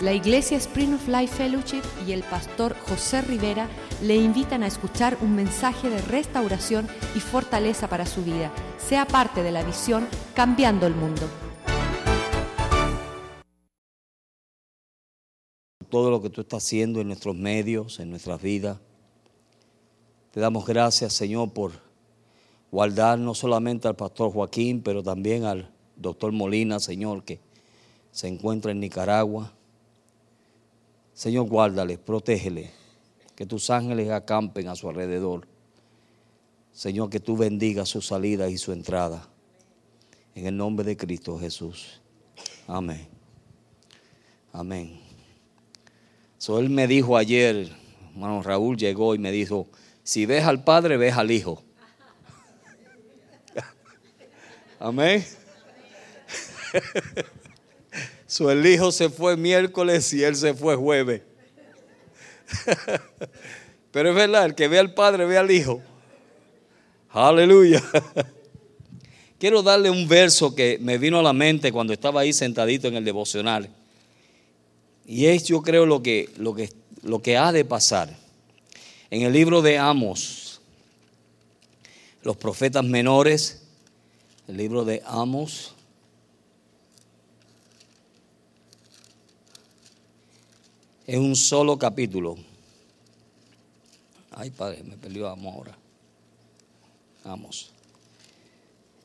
La Iglesia Spring of Life Fellowship y el pastor José Rivera le invitan a escuchar un mensaje de restauración y fortaleza para su vida. Sea parte de la visión Cambiando el Mundo. Todo lo que tú estás haciendo en nuestros medios, en nuestras vidas. Te damos gracias, Señor, por guardar no solamente al pastor Joaquín, pero también al doctor Molina, Señor, que se encuentra en Nicaragua. Señor, guárdale, protégele, que tus ángeles acampen a su alrededor. Señor, que tú bendigas su salida y su entrada. En el nombre de Cristo Jesús. Amén. Amén. So, él me dijo ayer, hermano Raúl llegó y me dijo, si ves al Padre, ves al Hijo. Amén. Su el hijo se fue miércoles y él se fue jueves. Pero es verdad, el que ve al Padre ve al Hijo. Aleluya. Quiero darle un verso que me vino a la mente cuando estaba ahí sentadito en el devocional. Y es yo creo lo que, lo que, lo que ha de pasar. En el libro de Amos, los profetas menores, el libro de Amos, Es un solo capítulo. Ay, padre, me perdió Amos ahora. Vamos.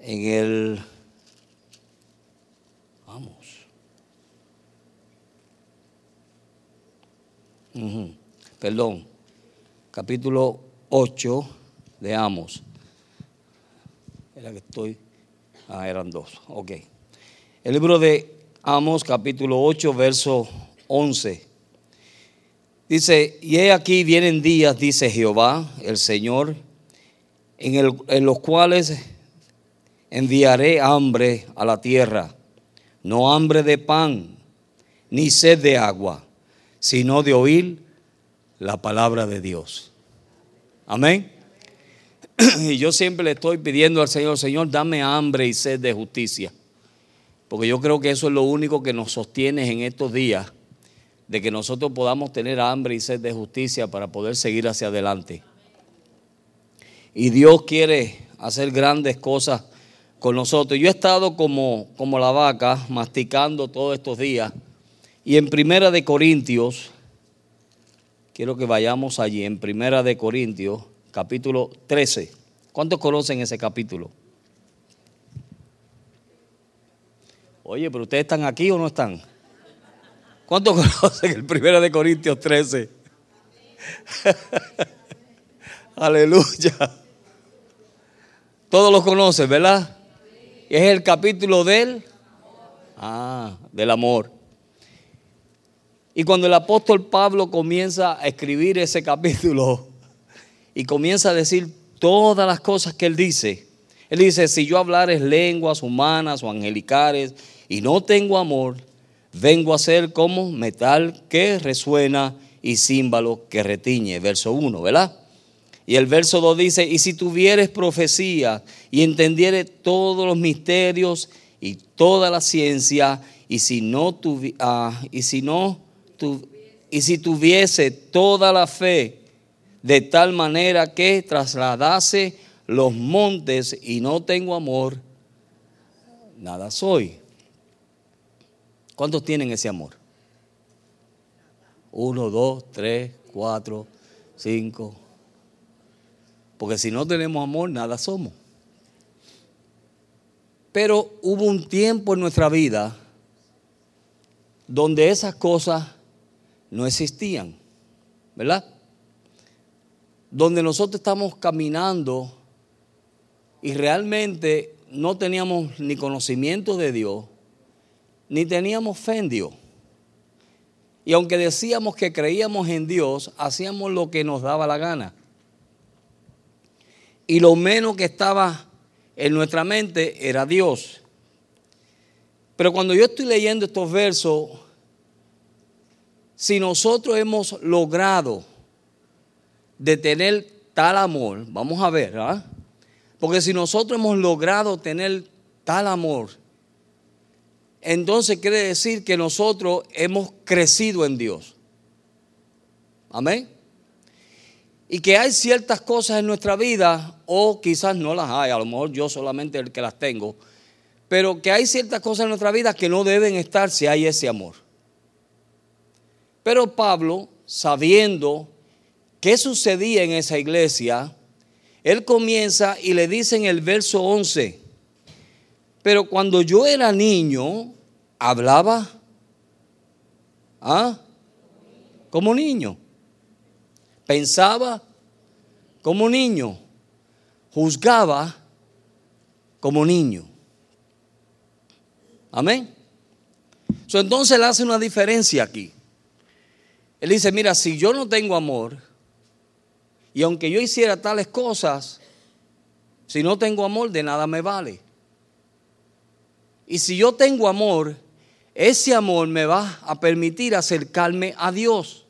En el. Vamos. Perdón. Capítulo 8 de Amos. Era que estoy. Ah, eran dos. Ok. El libro de Amos, capítulo 8, verso 11. Dice, y he aquí vienen días, dice Jehová, el Señor, en, en, los cuales enviaré hambre a la tierra, no hambre de pan, ni sed de agua, sino de oír la palabra de Dios. Amén. Y yo siempre le estoy pidiendo al Señor, Señor, dame hambre y sed de justicia, porque yo creo que eso es lo único que nos sostiene en estos días de que nosotros podamos tener hambre y sed de justicia para poder seguir hacia adelante. Y Dios quiere hacer grandes cosas con nosotros. Yo he estado como, como la vaca masticando todos estos días. Y en Primera de Corintios, quiero que vayamos allí, en Primera de Corintios, capítulo 13. ¿Cuántos conocen ese capítulo? Oye, pero ustedes están aquí o no están? ¿Cuántos conocen el primero de Corintios 13? Aleluya. Todos lo conocen, ¿verdad? Es el capítulo del ah, del amor. Y cuando el apóstol Pablo comienza a escribir ese capítulo y comienza a decir todas las cosas que él dice, él dice, si yo hablares lenguas humanas o angelicales y no tengo amor, vengo a ser como metal que resuena y címbalo que retiñe. Verso 1, ¿verdad? Y el verso 2 dice, y si tuvieres profecía y entendieres todos los misterios y toda la ciencia, y si no, ah, y si no y si tuviese toda la fe de tal manera que trasladase los montes y no tengo amor, nada soy. ¿Cuántos tienen ese amor? Uno, dos, tres, cuatro, cinco. Porque si no tenemos amor, nada somos. Pero hubo un tiempo en nuestra vida donde esas cosas no existían, ¿verdad? Donde nosotros estamos caminando y realmente no teníamos ni conocimiento de Dios, ni teníamos fe en Dios. Y aunque decíamos que creíamos en Dios, hacíamos lo que nos daba la gana. Y lo menos que estaba en nuestra mente era Dios. Pero cuando yo estoy leyendo estos versos, si nosotros hemos logrado de tener tal amor, vamos a ver, ¿verdad? Porque si nosotros hemos logrado tener tal amor, entonces quiere decir que nosotros hemos crecido en Dios. Amén. Y que hay ciertas cosas en nuestra vida, o quizás no las hay, a lo mejor yo solamente el que las tengo, pero que hay ciertas cosas en nuestra vida que no deben estar si hay ese amor. Pero Pablo, sabiendo qué sucedía en esa iglesia, él comienza y le dice en el verso 11, pero cuando yo era niño, hablaba ¿ah? como niño, pensaba como niño, juzgaba como niño. Amén. entonces él hace una diferencia aquí. Él dice, mira, si yo no tengo amor, y aunque yo hiciera tales cosas, si no tengo amor, de nada me vale. Y si yo tengo amor, ese amor me va a permitir acercarme a Dios.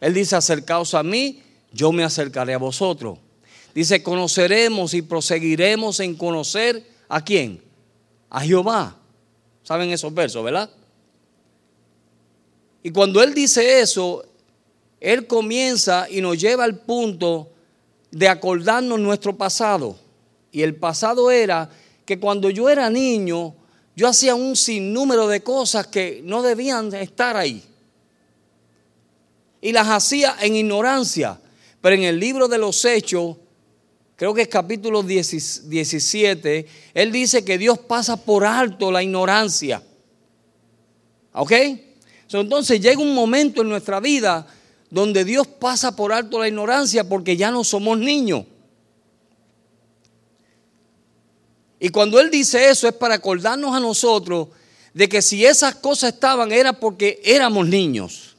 Él dice, acercaos a mí, yo me acercaré a vosotros. Dice, conoceremos y proseguiremos en conocer a quién? A Jehová. ¿Saben esos versos, verdad? Y cuando Él dice eso, Él comienza y nos lleva al punto de acordarnos nuestro pasado. Y el pasado era que cuando yo era niño, yo hacía un sinnúmero de cosas que no debían estar ahí. Y las hacía en ignorancia. Pero en el libro de los Hechos, creo que es capítulo 17, él dice que Dios pasa por alto la ignorancia. ¿Ok? Entonces llega un momento en nuestra vida donde Dios pasa por alto la ignorancia porque ya no somos niños. Y cuando Él dice eso es para acordarnos a nosotros de que si esas cosas estaban era porque éramos niños.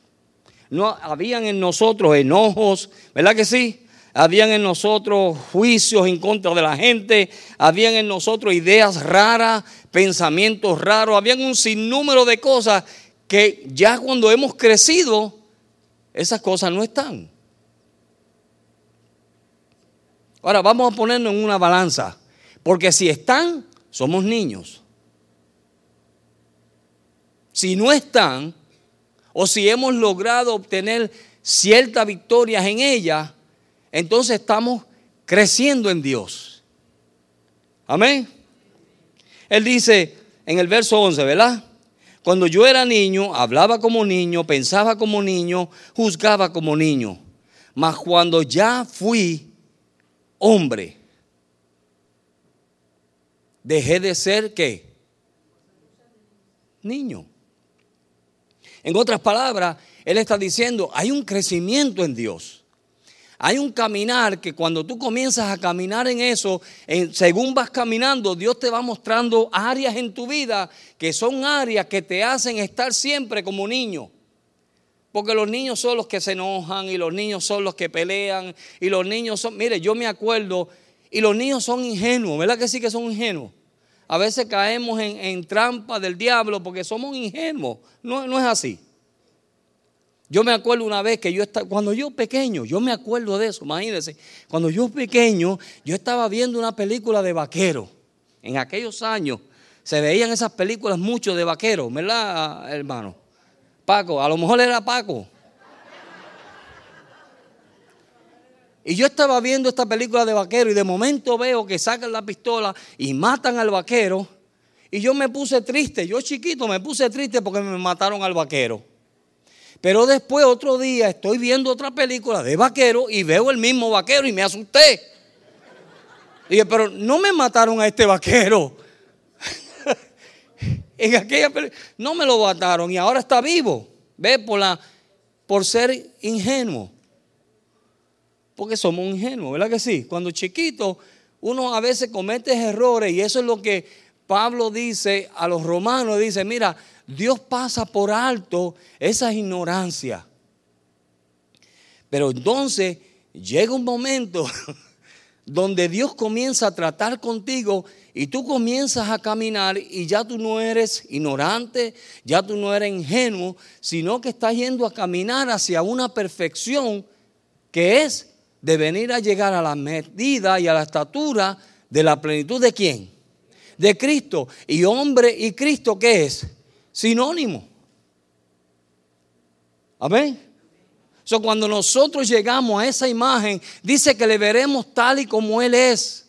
No habían en nosotros enojos, ¿verdad que sí? Habían en nosotros juicios en contra de la gente, habían en nosotros ideas raras, pensamientos raros, habían un sinnúmero de cosas que ya cuando hemos crecido, esas cosas no están. Ahora vamos a ponernos en una balanza. Porque si están, somos niños. Si no están, o si hemos logrado obtener ciertas victorias en ellas, entonces estamos creciendo en Dios. Amén. Él dice en el verso 11, ¿verdad? Cuando yo era niño, hablaba como niño, pensaba como niño, juzgaba como niño. Mas cuando ya fui hombre, dejé de ser qué? Niño. En otras palabras, Él está diciendo, hay un crecimiento en Dios. Hay un caminar que cuando tú comienzas a caminar en eso, según vas caminando, Dios te va mostrando áreas en tu vida que son áreas que te hacen estar siempre como niño. Porque los niños son los que se enojan y los niños son los que pelean y los niños son, mire, yo me acuerdo, y los niños son ingenuos, ¿verdad que sí que son ingenuos? A veces caemos en, en trampa del diablo porque somos ingenuos. No, no es así. Yo me acuerdo una vez que yo estaba, cuando yo pequeño, yo me acuerdo de eso, imagínense, cuando yo pequeño, yo estaba viendo una película de vaquero. En aquellos años se veían esas películas mucho de vaquero, ¿verdad, hermano? Paco, a lo mejor era Paco. Y yo estaba viendo esta película de vaquero y de momento veo que sacan la pistola y matan al vaquero. Y yo me puse triste, yo chiquito me puse triste porque me mataron al vaquero. Pero después otro día estoy viendo otra película de vaquero y veo el mismo vaquero y me asusté. dije, pero no me mataron a este vaquero. en aquella película no me lo mataron y ahora está vivo. Ve por la por ser ingenuo porque somos ingenuos, ¿verdad que sí? Cuando chiquito uno a veces comete errores y eso es lo que Pablo dice a los romanos, dice, mira, Dios pasa por alto esa ignorancia. Pero entonces llega un momento donde Dios comienza a tratar contigo y tú comienzas a caminar y ya tú no eres ignorante, ya tú no eres ingenuo, sino que estás yendo a caminar hacia una perfección que es de venir a llegar a la medida y a la estatura de la plenitud de quién? de Cristo. Y hombre y Cristo, ¿qué es? Sinónimo. Amén. So, cuando nosotros llegamos a esa imagen, dice que le veremos tal y como Él es.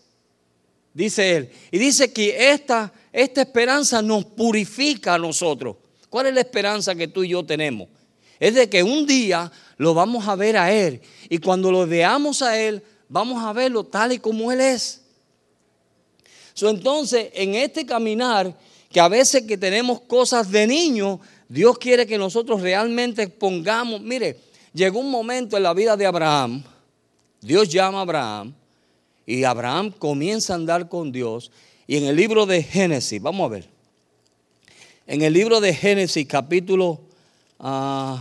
Dice Él. Y dice que esta, esta esperanza nos purifica a nosotros. ¿Cuál es la esperanza que tú y yo tenemos? Es de que un día lo vamos a ver a Él. Y cuando lo veamos a Él, vamos a verlo tal y como Él es. So, entonces, en este caminar, que a veces que tenemos cosas de niño, Dios quiere que nosotros realmente pongamos, mire, llegó un momento en la vida de Abraham, Dios llama a Abraham y Abraham comienza a andar con Dios. Y en el libro de Génesis, vamos a ver, en el libro de Génesis capítulo, uh,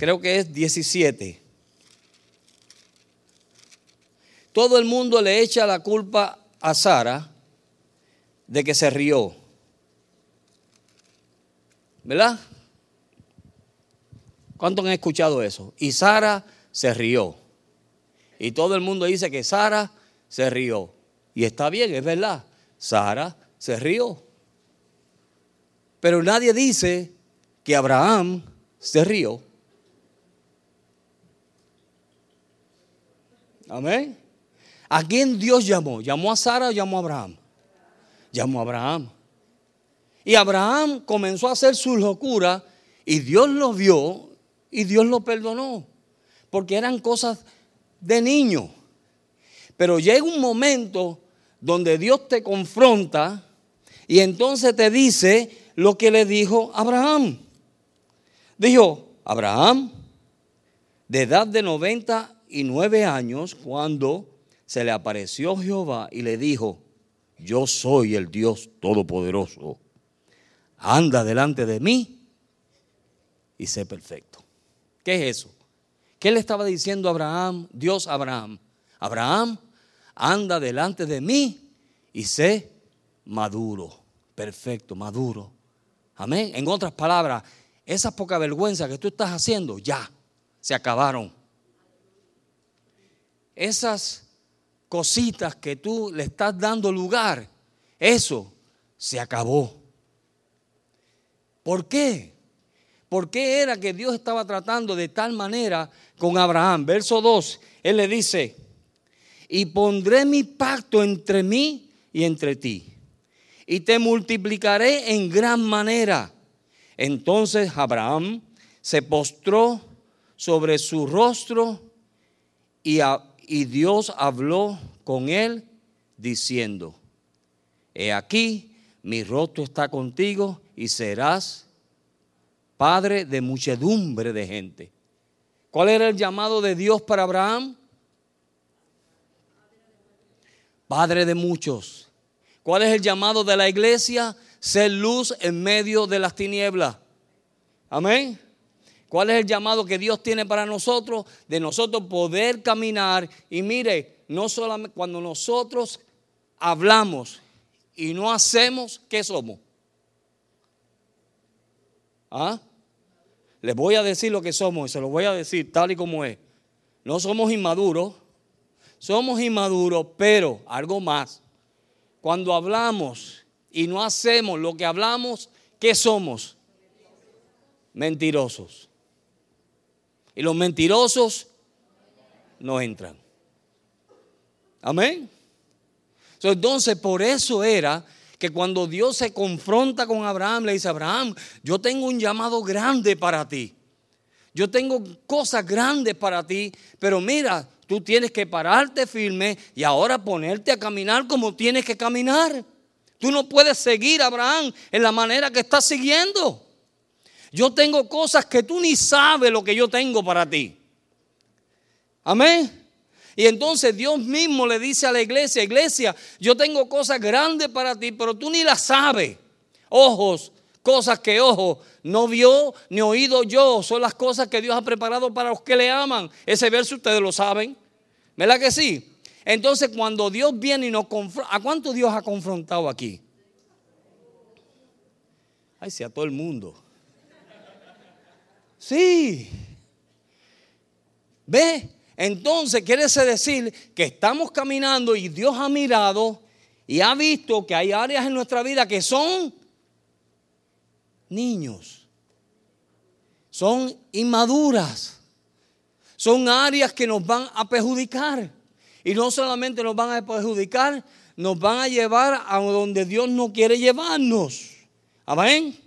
creo que es 17, todo el mundo le echa la culpa a Sara de que se rió. ¿Verdad? ¿Cuántos han escuchado eso? Y Sara se rió. Y todo el mundo dice que Sara se rió. Y está bien, es verdad. Sara se rió. Pero nadie dice que Abraham se rió. Amén. ¿A quién Dios llamó? ¿Llamó a Sara o llamó a Abraham? Llamó a Abraham. Y Abraham comenzó a hacer su locura y Dios lo vio y Dios lo perdonó. Porque eran cosas de niño. Pero llega un momento donde Dios te confronta y entonces te dice lo que le dijo Abraham. Dijo, Abraham, de edad de 99 años, cuando se le apareció Jehová y le dijo, yo soy el Dios Todopoderoso anda delante de mí y sé perfecto. ¿Qué es eso? ¿Qué le estaba diciendo a Abraham, Dios Abraham? Abraham, anda delante de mí y sé maduro, perfecto, maduro. Amén. En otras palabras, esas poca vergüenza que tú estás haciendo, ya, se acabaron. Esas cositas que tú le estás dando lugar, eso se acabó. ¿Por qué? ¿Por qué era que Dios estaba tratando de tal manera con Abraham? Verso 2, Él le dice, y pondré mi pacto entre mí y entre ti, y te multiplicaré en gran manera. Entonces Abraham se postró sobre su rostro y, y Dios habló con él diciendo, he aquí, mi rostro está contigo y serás padre de muchedumbre de gente. ¿Cuál era el llamado de Dios para Abraham? Padre de muchos. ¿Cuál es el llamado de la iglesia? Ser luz en medio de las tinieblas. Amén. ¿Cuál es el llamado que Dios tiene para nosotros? De nosotros poder caminar. Y mire, no solamente cuando nosotros hablamos y no hacemos, ¿qué somos? ¿Ah? Les voy a decir lo que somos y se lo voy a decir tal y como es. No somos inmaduros, somos inmaduros, pero algo más. Cuando hablamos y no hacemos lo que hablamos, ¿qué somos? Mentirosos. Y los mentirosos no entran. Amén. Entonces, por eso era que cuando Dios se confronta con Abraham, le dice, Abraham, yo tengo un llamado grande para ti. Yo tengo cosas grandes para ti, pero mira, tú tienes que pararte firme y ahora ponerte a caminar como tienes que caminar. Tú no puedes seguir, Abraham, en la manera que estás siguiendo. Yo tengo cosas que tú ni sabes lo que yo tengo para ti. Amén. Y entonces Dios mismo le dice a la iglesia, iglesia, yo tengo cosas grandes para ti, pero tú ni las sabes. Ojos, cosas que ojo no vio ni oído yo, son las cosas que Dios ha preparado para los que le aman. Ese verso ustedes lo saben. ¿Verdad que sí? Entonces cuando Dios viene y nos confronta, ¿a cuánto Dios ha confrontado aquí? Ay, sí, a todo el mundo. Sí. ¿Ve? Entonces quiere decir que estamos caminando y Dios ha mirado y ha visto que hay áreas en nuestra vida que son niños, son inmaduras, son áreas que nos van a perjudicar. Y no solamente nos van a perjudicar, nos van a llevar a donde Dios no quiere llevarnos. Amén.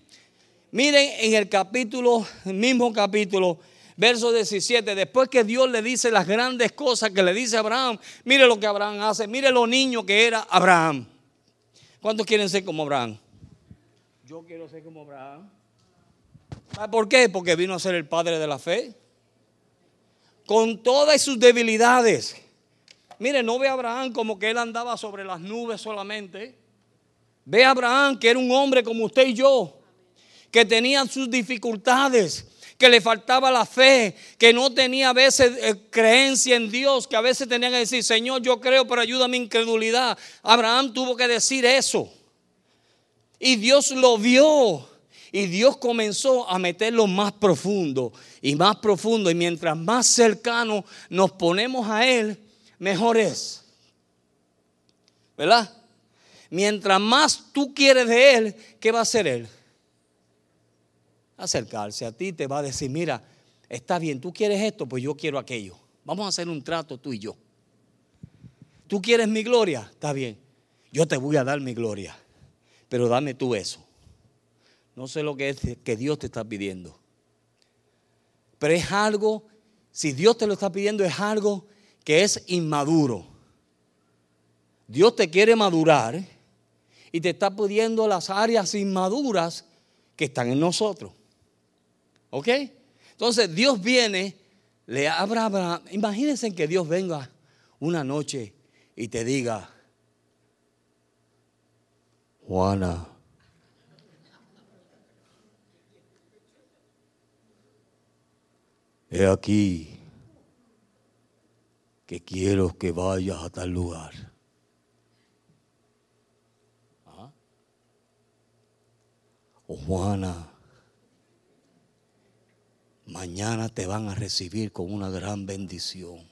Miren en el capítulo, el mismo capítulo, verso 17, después que Dios le dice las grandes cosas que le dice a Abraham, mire lo que Abraham hace, mire lo niño que era Abraham. ¿Cuántos quieren ser como Abraham? Yo quiero ser como Abraham. por qué? Porque vino a ser el padre de la fe. Con todas sus debilidades. Mire, no ve a Abraham como que él andaba sobre las nubes solamente. Ve a Abraham que era un hombre como usted y yo, que tenía sus dificultades, que le faltaba la fe, que no tenía a veces eh, creencia en Dios, que a veces tenía que decir, Señor, yo creo, pero ayuda a mi incredulidad. Abraham tuvo que decir eso. Y Dios lo vio. Y Dios comenzó a meterlo más profundo y más profundo. Y mientras más cercano nos ponemos a Él, mejor es. ¿Verdad? Mientras más tú quieres de Él, ¿qué va a hacer Él? Acercarse a ti, te va a decir, mira, está bien, tú quieres esto, pues yo quiero aquello. Vamos a hacer un trato tú y yo. Tú quieres mi gloria, está bien. Yo te voy a dar mi gloria, pero dame tú eso. No sé lo que es que Dios te está pidiendo. Pero es algo, si Dios te lo está pidiendo, es algo que es inmaduro. Dios te quiere madurar y te está pidiendo las áreas inmaduras que están en nosotros. ¿Ok? Entonces Dios viene, le abra, imagínense que Dios venga una noche y te diga, Juana, he aquí que quiero que vayas a tal lugar. ¿Ah? O Juana, mañana te van a recibir con una gran bendición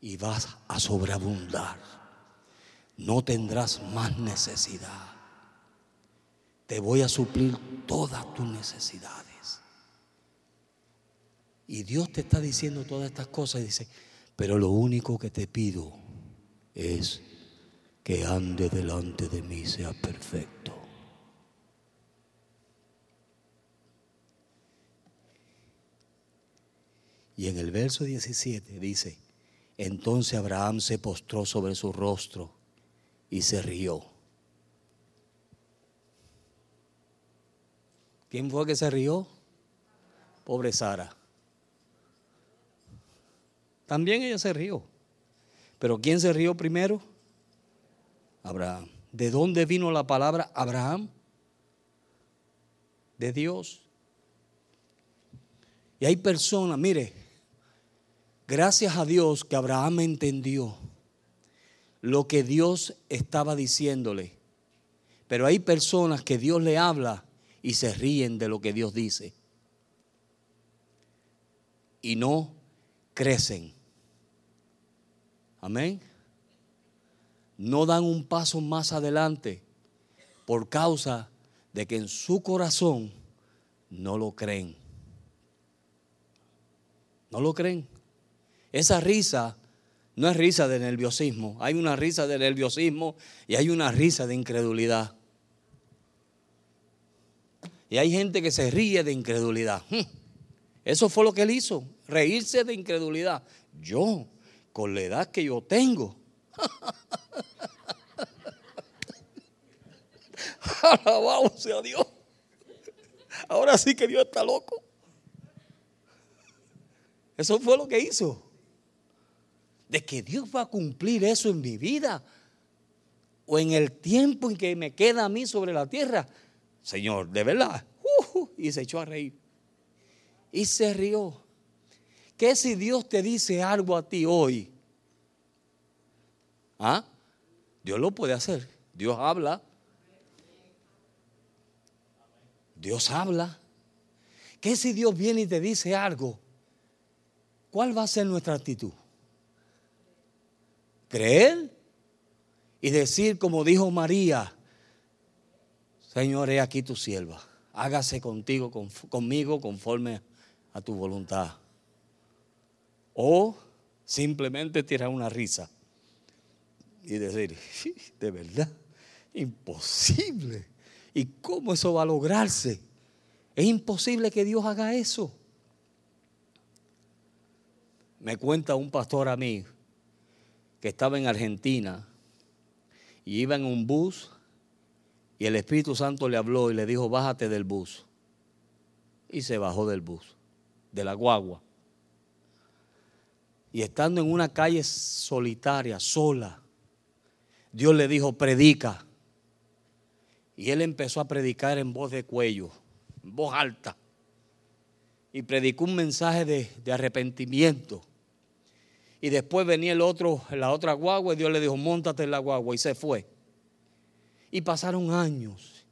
y vas a sobreabundar. No tendrás más necesidad. Te voy a suplir todas tus necesidades. Y Dios te está diciendo todas estas cosas y dice, pero lo único que te pido es que ande delante de mí sea perfecto. Y en el verso 17 dice, entonces Abraham se postró sobre su rostro y se rió. ¿Quién fue que se rió? Pobre Sara. También ella se rió. Pero ¿quién se rió primero? Abraham. ¿De dónde vino la palabra Abraham? De Dios. Y hay personas, mire, gracias a Dios que Abraham entendió lo que Dios estaba diciéndole. Pero hay personas que Dios le habla y se ríen de lo que Dios dice. Y no crecen. Amén. No dan un paso más adelante por causa de que en su corazón no lo creen. No lo creen. Esa risa no es risa de nerviosismo. Hay una risa de nerviosismo y hay una risa de incredulidad. Y hay gente que se ríe de incredulidad. Hmm. Eso fue lo que él hizo, reírse de incredulidad. Yo, con la edad que yo tengo. Alabado sea Dios. Ahora sí que Dios está loco. Eso fue lo que hizo. De que Dios va a cumplir eso en mi vida o en el tiempo en que me queda a mí sobre la tierra. Señor, de verdad. y se echó a reír. Y se rió. ¿Qué si Dios te dice algo a ti hoy? ¿Ah? Dios lo puede hacer. Dios habla. Dios habla. ¿Qué si Dios viene y te dice algo? ¿Cuál va a ser nuestra actitud? ¿Creer? y decir como dijo María, Señor, he aquí tu sierva, hágase contigo, conmigo conforme a tu voluntad. O simplemente tirar una risa y decir, de verdad, imposible. ¿Y cómo eso va a lograrse? Es imposible que Dios haga eso. Me cuenta un pastor a mí que estaba en Argentina y iba en un bus y el Espíritu Santo le habló y le dijo, bájate del bus. Y se bajó del bus, de la guagua. Y estando en una calle solitaria, sola, Dios le dijo, predica. Y él empezó a predicar en voz de cuello, en voz alta. Y predicó un mensaje de, arrepentimiento. Y después venía el otro, la otra guagua, y Dios le dijo, montate en la guagua, y se fue. Y pasaron años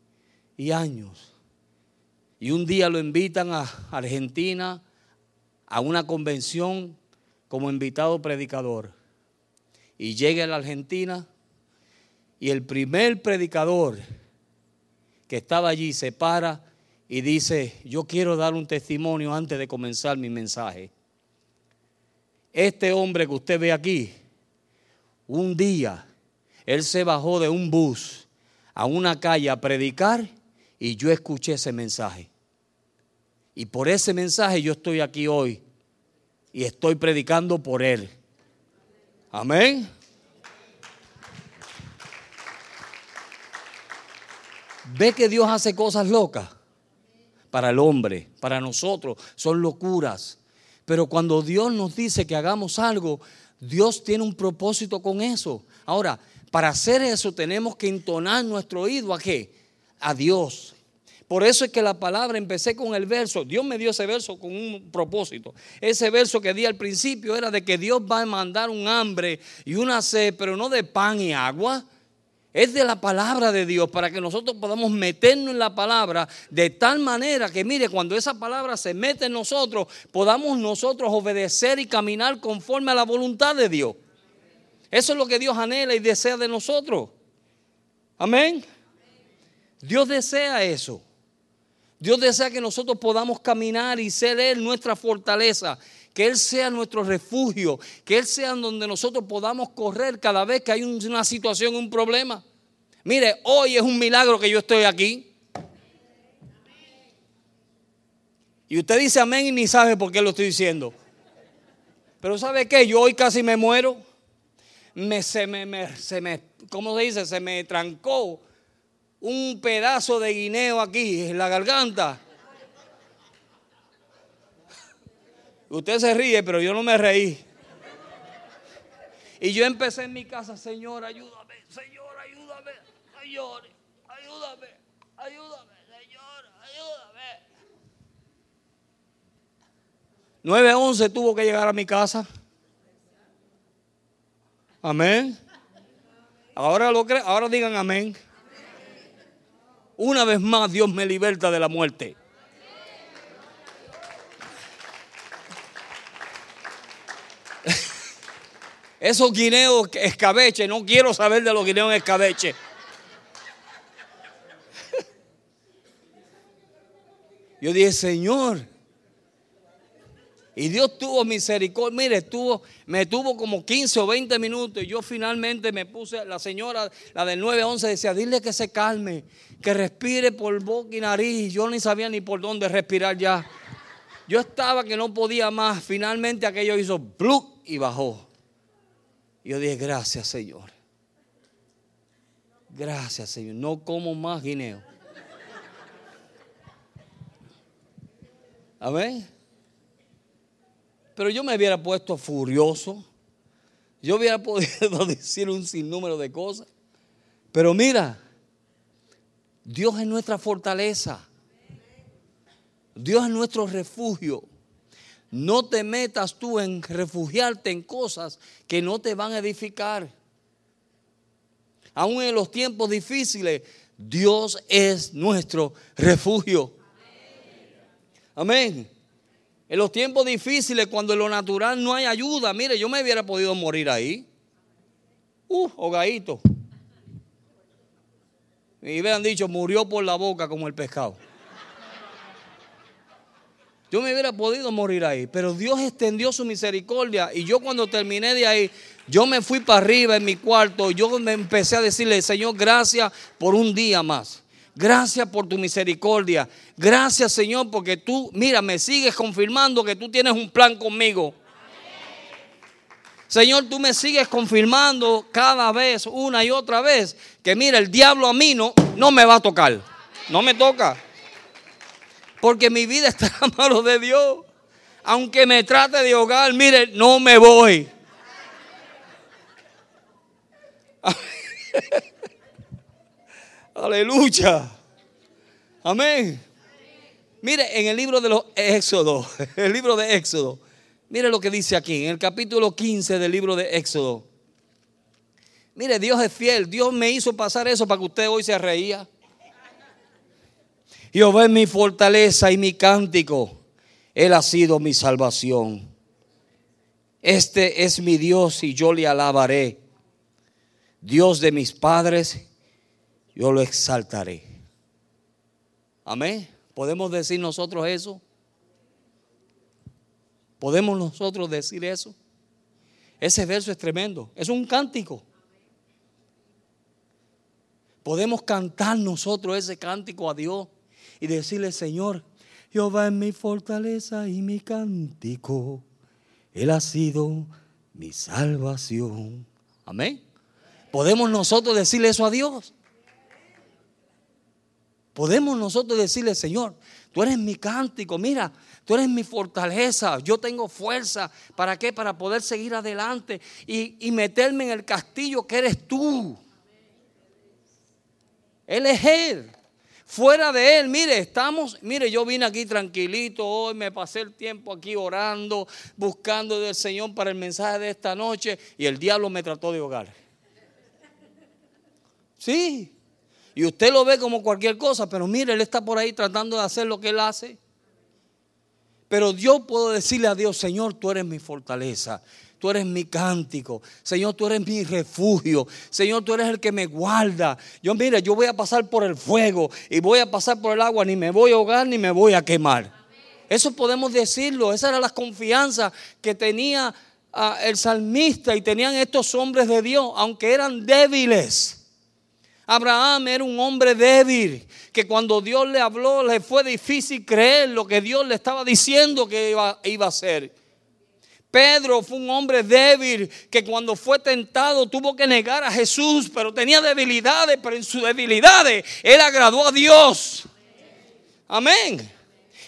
y años. Y un día lo invitan a Argentina a una convención como invitado predicador. Y llega a la Argentina y el primer predicador que estaba allí se para y dice, yo quiero dar un testimonio antes de comenzar mi mensaje. Este hombre que usted ve aquí, un día, él se bajó de un bus a una calle a predicar y yo escuché ese mensaje. Y por ese mensaje yo estoy aquí hoy y estoy predicando por Él. Amén. Ve que Dios hace cosas locas para el hombre, para nosotros, son locuras. Pero cuando Dios nos dice que hagamos algo, Dios tiene un propósito con eso. Ahora, para hacer eso tenemos que entonar nuestro oído a qué? A Dios. Por eso es que la palabra, empecé con el verso, Dios me dio ese verso con un propósito. Ese verso que di al principio era de que Dios va a mandar un hambre y una sed, pero no de pan y agua. Es de la palabra de Dios para que nosotros podamos meternos en la palabra de tal manera que, mire, cuando esa palabra se mete en nosotros, podamos nosotros obedecer y caminar conforme a la voluntad de Dios. Eso es lo que Dios anhela y desea de nosotros. Amén. Dios desea eso. Dios desea que nosotros podamos caminar y ser Él nuestra fortaleza, que Él sea nuestro refugio, que Él sea donde nosotros podamos correr cada vez que hay una situación, un problema. Mire, hoy es un milagro que yo estoy aquí. Y usted dice amén y ni sabe por qué lo estoy diciendo. Pero ¿sabe qué? Yo hoy casi me muero. Me, se me, se me, ¿cómo se dice? Se me trancó un pedazo de guineo aquí en la garganta. Usted se ríe, pero yo no me reí. Y yo empecé en mi casa, Señor, ayúdame, Señor, ayúdame, Señor, ayúdame, ayúdame, Señor, ayúdame. 911 tuvo que llegar a mi casa. Amén. Ahora lo creen, ahora digan amén. Una vez más Dios me liberta de la muerte. Esos guineos escabeche, no quiero saber de los guineos escabeche. Yo dije, Señor, y Dios tuvo misericordia. Mire, me tuvo como 15 o 20 minutos. Y yo finalmente me puse, la señora, la del 911, decía, dile que se calme, que respire por boca y nariz. Yo ni sabía ni por dónde respirar ya. Yo estaba que no podía más. Finalmente aquello hizo bluk y bajó. Y yo dije, gracias Señor. Gracias Señor. No como más guineo. Amén. Pero yo me hubiera puesto furioso. Yo hubiera podido decir un sinnúmero de cosas. Pero mira, Dios es nuestra fortaleza. Dios es nuestro refugio. No te metas tú en refugiarte en cosas que no te van a edificar. Aún en los tiempos difíciles, Dios es nuestro refugio. Amén. En los tiempos difíciles, cuando en lo natural no hay ayuda, mire, yo me hubiera podido morir ahí. Uh, hogadito. Y hubieran dicho, murió por la boca como el pescado. Yo me hubiera podido morir ahí, pero Dios extendió su misericordia y yo cuando terminé de ahí, yo me fui para arriba en mi cuarto, yo me empecé a decirle, Señor, gracias por un día más. Gracias por tu misericordia. Gracias, Señor, porque tú, mira, me sigues confirmando que tú tienes un plan conmigo. Señor, tú me sigues confirmando cada vez, una y otra vez, que mira, el diablo a mí no, no me va a tocar. No me toca. Porque mi vida está en mano de Dios. Aunque me trate de ahogar, mire, no me voy. Aleluya. Amén. Mire, en el libro de los Éxodos, el libro de Éxodo, mire lo que dice aquí, en el capítulo 15 del libro de Éxodo. Mire, Dios es fiel. Dios me hizo pasar eso para que usted hoy se reía. Jehová es mi fortaleza y mi cántico. Él ha sido mi salvación. Este es mi Dios y yo le alabaré. Dios de mis padres, yo lo exaltaré. Amén. ¿Podemos decir nosotros eso? ¿Podemos nosotros decir eso? Ese verso es tremendo. Es un cántico. Podemos cantar nosotros ese cántico a Dios y decirle, Señor, Jehová es mi fortaleza y mi cántico. Él ha sido mi salvación. Amén. ¿Podemos nosotros decirle eso a Dios? Podemos nosotros decirle, Señor, tú eres mi cántico, mira, tú eres mi fortaleza, yo tengo fuerza. ¿Para qué? Para poder seguir adelante y, y meterme en el castillo que eres tú. Él es Él. Fuera de Él, mire, estamos, mire, yo vine aquí tranquilito hoy, me pasé el tiempo aquí orando, buscando del Señor para el mensaje de esta noche y el diablo me trató de ahogar. Sí, y usted lo ve como cualquier cosa, pero mire, Él está por ahí tratando de hacer lo que Él hace. Pero yo puedo decirle a Dios, Señor, tú eres mi fortaleza tú eres mi cántico. Señor, tú eres mi refugio. Señor, tú eres el que me guarda. Yo, mira, yo voy a pasar por el fuego y voy a pasar por el agua, ni me voy a ahogar ni me voy a quemar. Eso podemos decirlo. Esa era la confianza que tenía ah, el salmista y tenían estos hombres de Dios, aunque eran débiles. Abraham era un hombre débil, que cuando Dios le habló le fue difícil creer lo que Dios le estaba diciendo que iba, iba a hacer. Pedro fue un hombre débil que cuando fue tentado tuvo que negar a Jesús, pero tenía debilidades, pero en sus debilidades él agradó a Dios. Amén.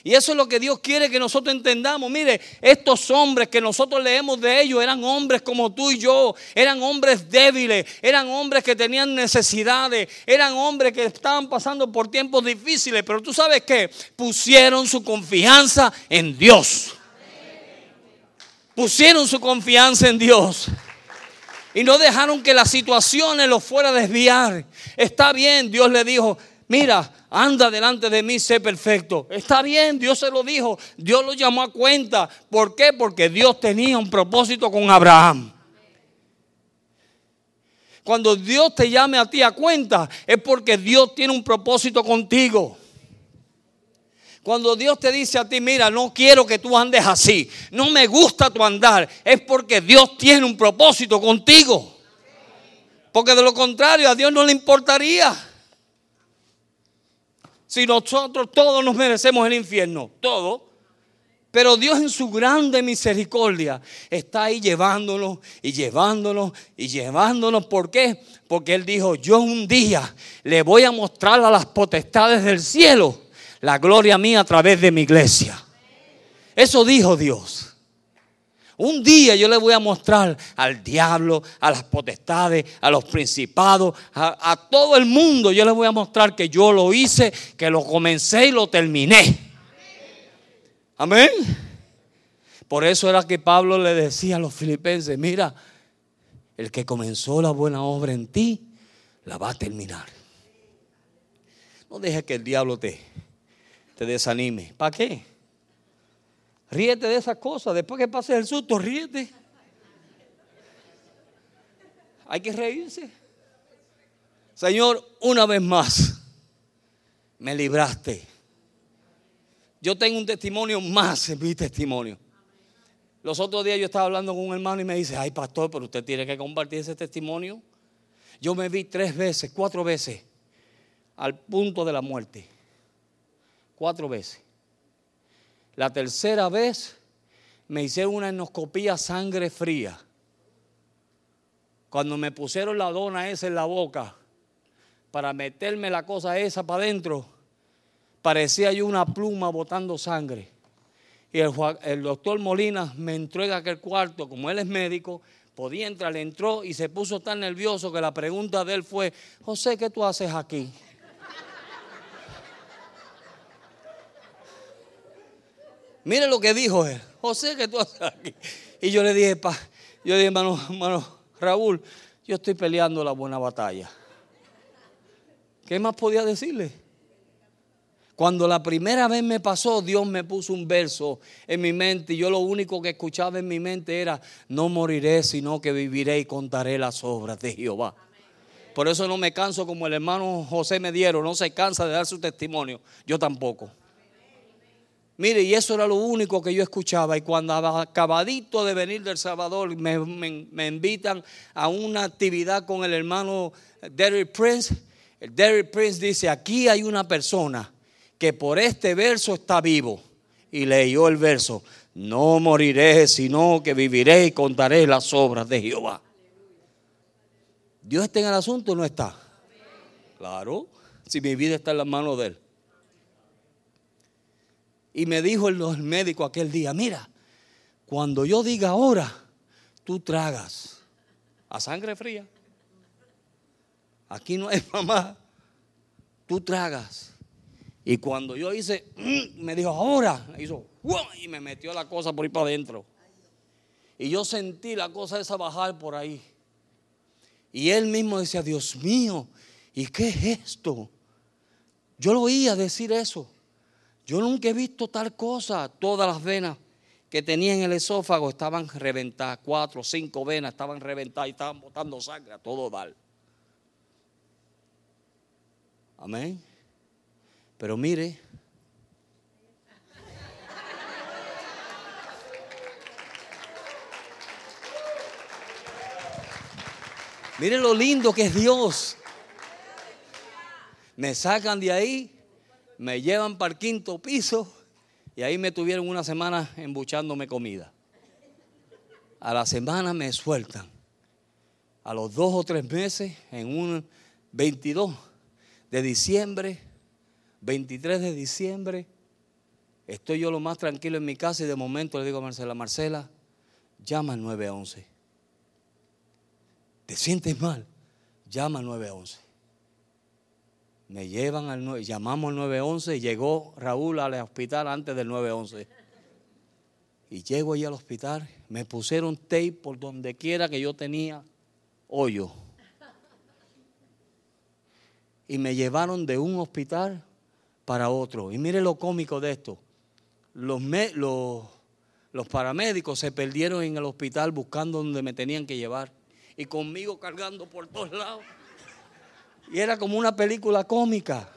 Y eso es lo que Dios quiere que nosotros entendamos. Mire, estos hombres que nosotros leemos de ellos eran hombres como tú y yo. Eran hombres débiles, eran hombres que tenían necesidades, eran hombres que estaban pasando por tiempos difíciles. Pero tú sabes que pusieron su confianza en Dios pusieron su confianza en Dios. Y no dejaron que las situaciones los fuera a desviar. Está bien, Dios le dijo, mira, anda delante de mí, sé perfecto. Está bien, Dios se lo dijo. Dios lo llamó a cuenta. ¿Por qué? Porque Dios tenía un propósito con Abraham. Cuando Dios te llame a ti a cuenta, es porque Dios tiene un propósito contigo. Cuando Dios te dice a ti, mira, no quiero que tú andes así, no me gusta tu andar, es porque Dios tiene un propósito contigo. Porque de lo contrario a Dios no le importaría. Si nosotros todos nos merecemos el infierno, todo. Pero Dios en su grande misericordia está ahí llevándonos y llevándonos y llevándonos. ¿Por qué? Porque Él dijo, yo un día le voy a mostrar a las potestades del cielo la gloria mía a través de mi iglesia. Eso dijo Dios. Un día yo le voy a mostrar al diablo, a las potestades, a los principados, a, todo el mundo. Yo le voy a mostrar que yo lo hice, que lo comencé y lo terminé. Amén. Por eso era que Pablo le decía a los filipenses, mira, el que comenzó la buena obra en ti, la va a terminar. No dejes que el diablo te, te desanime. ¿Para qué? Ríete de esas cosas. Después que pases el susto, ríete. Hay que reírse. Señor, una vez más, me libraste. Yo tengo un testimonio más en mi testimonio. Los otros días yo estaba hablando con un hermano y me dice, ay pastor, pero usted tiene que compartir ese testimonio. Yo me vi tres veces, cuatro veces, al punto de la muerte. Cuatro veces. La tercera vez me hicieron una endoscopía sangre fría. Cuando me pusieron la dona esa en la boca para meterme la cosa esa para adentro, parecía yo una pluma botando sangre. Y el, doctor Molina me entró en aquel cuarto, como él es médico, podía entrar, entró y se puso tan nervioso que la pregunta de él fue, José, ¿qué tú haces aquí? Mire lo que dijo él, José, ¿qué tú haces aquí? Y yo le dije, pa, yo le dije, hermano, hermano Raúl, yo estoy peleando la buena batalla. ¿Qué más podía decirle? Cuando la primera vez me pasó, Dios me puso un verso en mi mente y yo lo único que escuchaba en mi mente era, no moriré, sino que viviré y contaré las obras de Jehová. Por eso no me canso como el hermano José me dieron, no se cansa de dar su testimonio, yo tampoco. Mire, y eso era lo único que yo escuchaba. Y cuando acabadito de venir del Salvador, me, me invitan a una actividad con el hermano Derrick Prince. El Derrick Prince dice, aquí hay una persona que por este verso está vivo. Y leyó el verso, no moriré, sino que viviré y contaré las obras de Jehová. ¿Dios está en el asunto o no está? Claro, si mi vida está en las manos de Él. Y me dijo el médico aquel día, mira, cuando yo diga ahora, tú tragas a sangre fría. Aquí no hay mamá. Tú tragas. Y cuando yo hice, mm", me dijo, ahora, hizo, y me metió la cosa por ahí para adentro. Y yo sentí la cosa esa bajar por ahí. Y él mismo decía, Dios mío, ¿y qué es esto? Yo lo oía decir eso. Yo nunca he visto tal cosa. Todas las venas que tenía en el esófago estaban reventadas. Cuatro cinco venas estaban reventadas y estaban botando sangre a todo dar. Amén. Pero mire, mire lo lindo que es Dios. Me sacan de ahí, me llevan para el quinto piso y ahí me tuvieron una semana embuchándome comida. A la semana me sueltan. A los dos o tres meses, en un 22 de diciembre, 23 de diciembre, estoy yo lo más tranquilo en mi casa y de momento le digo a Marcela, Marcela, llama al 911. ¿Te sientes mal? Llama al 911. Me llevan al 9, llamamos al 911 y llegó Raúl al hospital antes del 911. Y llego ahí al hospital, me pusieron tape por donde quiera que yo tenía hoyo. Y me llevaron de un hospital para otro. Y mire lo cómico de esto. Los, los, paramédicos se perdieron en el hospital buscando donde me tenían que llevar. Y conmigo cargando por todos lados. Y era como una película cómica.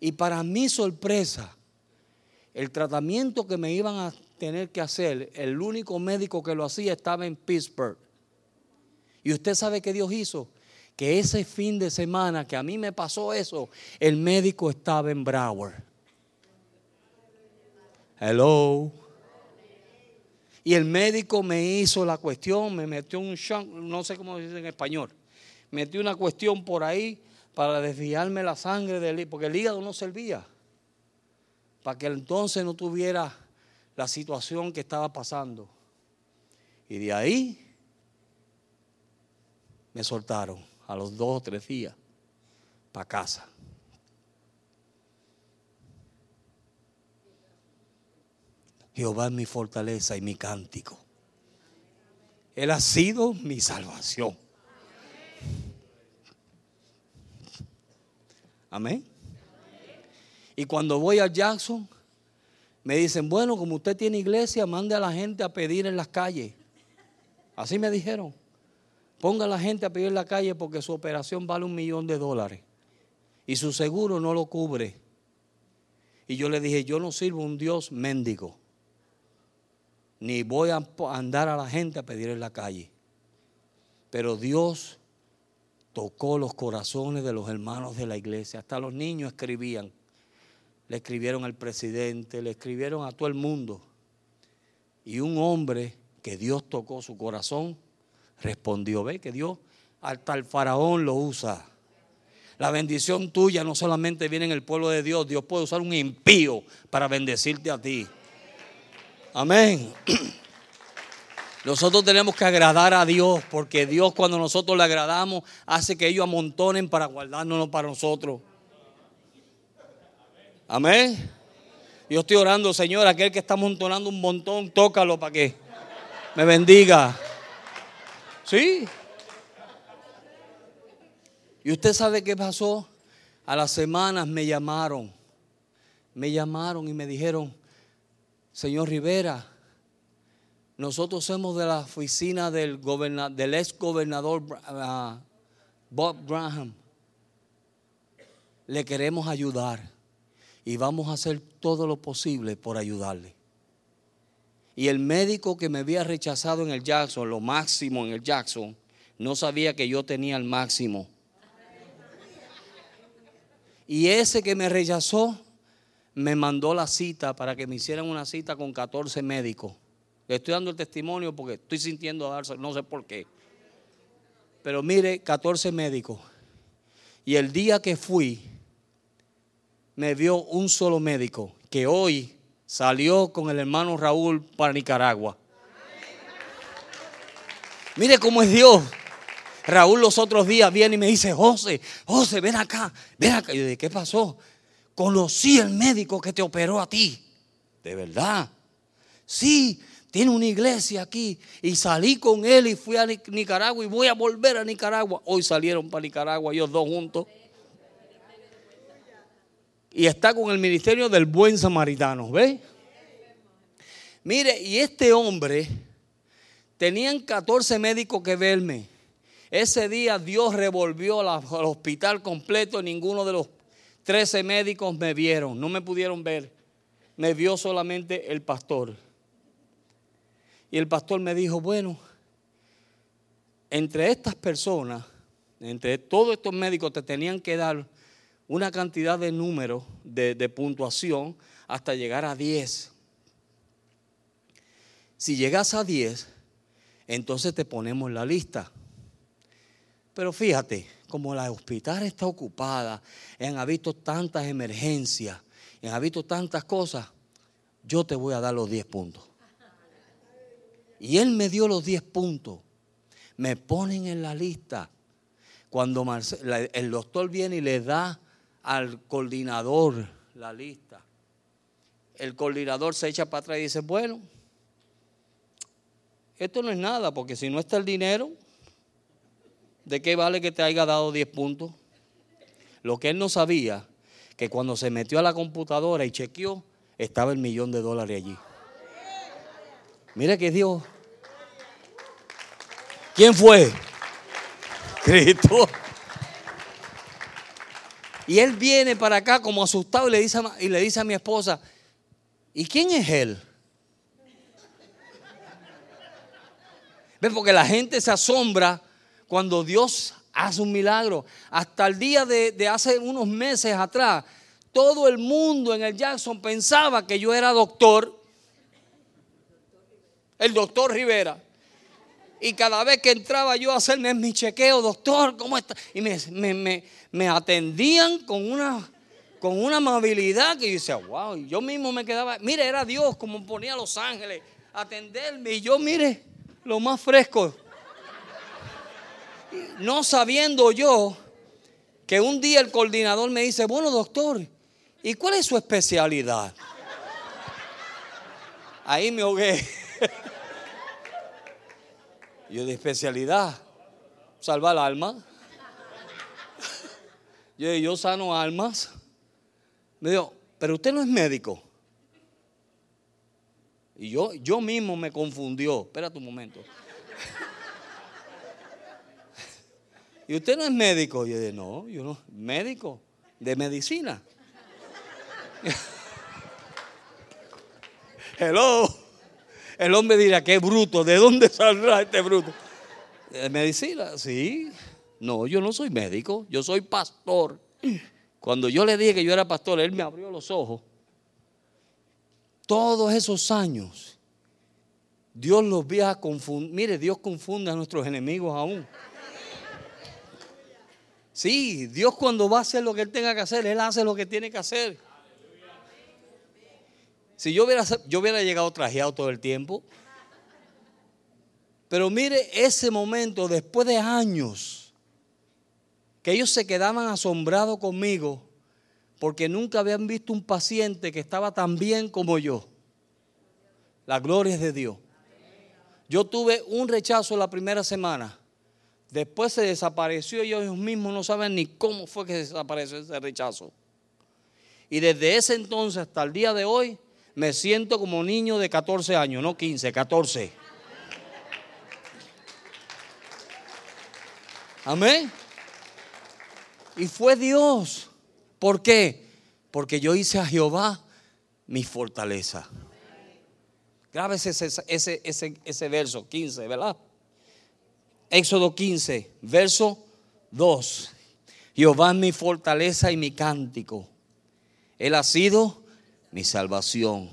Y para mi sorpresa, el tratamiento que me iban a tener que hacer, el único médico que lo hacía estaba en Pittsburgh. Y usted sabe que Dios hizo que ese fin de semana que a mí me pasó eso, el médico estaba en Broward. Hello. Y el médico me hizo la cuestión, me metió un shunt, no sé cómo dice en español, metió una cuestión por ahí para desviarme la sangre del hígado, porque el hígado no servía, para que entonces no tuviera la situación que estaba pasando. Y de ahí me soltaron a los dos o tres días para casa. Jehová es mi fortaleza y mi cántico. Él ha sido mi salvación. Amén. Y cuando voy a Jackson, me dicen, bueno, como usted tiene iglesia, mande a la gente a pedir en las calles. Así me dijeron ponga a la gente a pedir en la calle porque su operación vale un millón de dólares y su seguro no lo cubre. Y yo le dije, yo no sirvo un Dios mendigo, ni voy a andar a la gente a pedir en la calle. Pero Dios tocó los corazones de los hermanos de la iglesia, hasta los niños escribían, le escribieron al presidente, le escribieron a todo el mundo. Y un hombre que Dios tocó su corazón, respondió, ve que Dios hasta el faraón lo usa. La bendición tuya no solamente viene en el pueblo de Dios, Dios puede usar un impío para bendecirte a ti. Amén. Nosotros tenemos que agradar a Dios porque Dios cuando nosotros le agradamos hace que ellos amontonen para guardárnoslo para nosotros. Amén. Yo estoy orando, Señor, aquel que está amontonando un montón, tócalo para que me bendiga. Sí. Y usted sabe qué pasó. A las semanas me llamaron. Me llamaron y me dijeron, señor Rivera, nosotros somos de la oficina del, ex gobernador ah, Bob Graham. Le queremos ayudar y vamos a hacer todo lo posible por ayudarle. Y el médico que me había rechazado en el Jackson, lo máximo en el Jackson, no sabía que yo tenía el máximo. Y ese que me rechazó me mandó la cita para que me hicieran una cita con 14 médicos. Le estoy dando el testimonio porque estoy sintiendo darse, no sé por qué. Pero mire, 14 médicos. Y el día que fui, me vio un solo médico que hoy salió con el hermano Raúl para Nicaragua. Mire cómo es Dios. Raúl los otros días viene y me dice, José, José, ven acá, ven acá. Y yo dije, ¿qué pasó? Conocí al médico que te operó a ti. ¿De verdad? Sí, tiene una iglesia aquí. Y salí con él y fui a Nicaragua y voy a volver a Nicaragua. Hoy salieron para Nicaragua ellos dos juntos y está con el ministerio del buen samaritano, ¿ve? Mire, y este hombre, tenían 14 médicos que verme. Ese día Dios revolvió al hospital completo, ninguno de los 13 médicos me vieron, no me pudieron ver. Me vio solamente el pastor. Y el pastor me dijo, bueno, entre estas personas, entre todos estos médicos te tenían que dar una cantidad de números de, puntuación hasta llegar a 10. Si llegas a 10, entonces te ponemos la lista. Pero fíjate, como la hospital está ocupada, han visto tantas emergencias, han visto tantas cosas, yo te voy a dar los 10 puntos. Y él me dio los 10 puntos. Me ponen en la lista. Cuando el doctor viene y le da al coordinador la lista. El coordinador se echa para atrás y dice, bueno, esto no es nada, porque si no está el dinero, ¿de qué vale que te haya dado 10 puntos? Lo que él no sabía, que cuando se metió a la computadora y chequeó, estaba el millón de dólares allí. Mira que Dios. ¿Quién fue? Cristo. Y él viene para acá como asustado y le dice a, y le dice a mi esposa, ¿y quién es él? ¿Ves? Porque la gente se asombra cuando Dios hace un milagro. Hasta el día de, hace unos meses atrás, todo el mundo en el Jackson pensaba que yo era doctor, el doctor Rivera. Y cada vez que entraba yo a hacerme mi chequeo, doctor, ¿cómo está? Y me, atendían con una, con una amabilidad que yo decía, wow, y yo mismo me quedaba, mire, era Dios como ponía a los ángeles atenderme. Y yo, mire, lo más fresco. No sabiendo yo que un día el coordinador me dice, bueno, doctor, ¿y cuál es su especialidad? Ahí me ahogué. Yo de especialidad, salvar alma. Yo, yo sano almas. Me dijo, pero usted no es médico. Y yo, yo mismo me confundió. Espera un momento. ¿Y usted no es médico? yo dije, no, yo no, médico de medicina. Hello. El hombre dirá, qué bruto, ¿de dónde saldrá este bruto? ¿De medicina? Sí. No, yo no soy médico, yo soy pastor. Cuando yo le dije que yo era pastor, él me abrió los ojos. Todos esos años, Dios los a confundir. Mire, Dios confunde a nuestros enemigos aún. Sí, Dios cuando va a hacer lo que Él tenga que hacer, Él hace lo que tiene que hacer. Si yo hubiera, yo hubiera llegado trajeado todo el tiempo. Pero mire ese momento, después de años, que ellos se quedaban asombrados conmigo, porque nunca habían visto un paciente que estaba tan bien como yo. La gloria es de Dios. Yo tuve un rechazo la primera semana. Después se desapareció y ellos mismos no saben ni cómo fue que desapareció ese rechazo. Y desde ese entonces hasta el día de hoy me siento como niño de 14 años, no 15, 14. Amén. Y fue Dios. ¿Por qué? Porque yo hice a Jehová mi fortaleza. Grábese ese, ese, ese, ese verso 15, ¿verdad? Éxodo 15, verso 2. Jehová es mi fortaleza y mi cántico. Él ha sido mi salvación.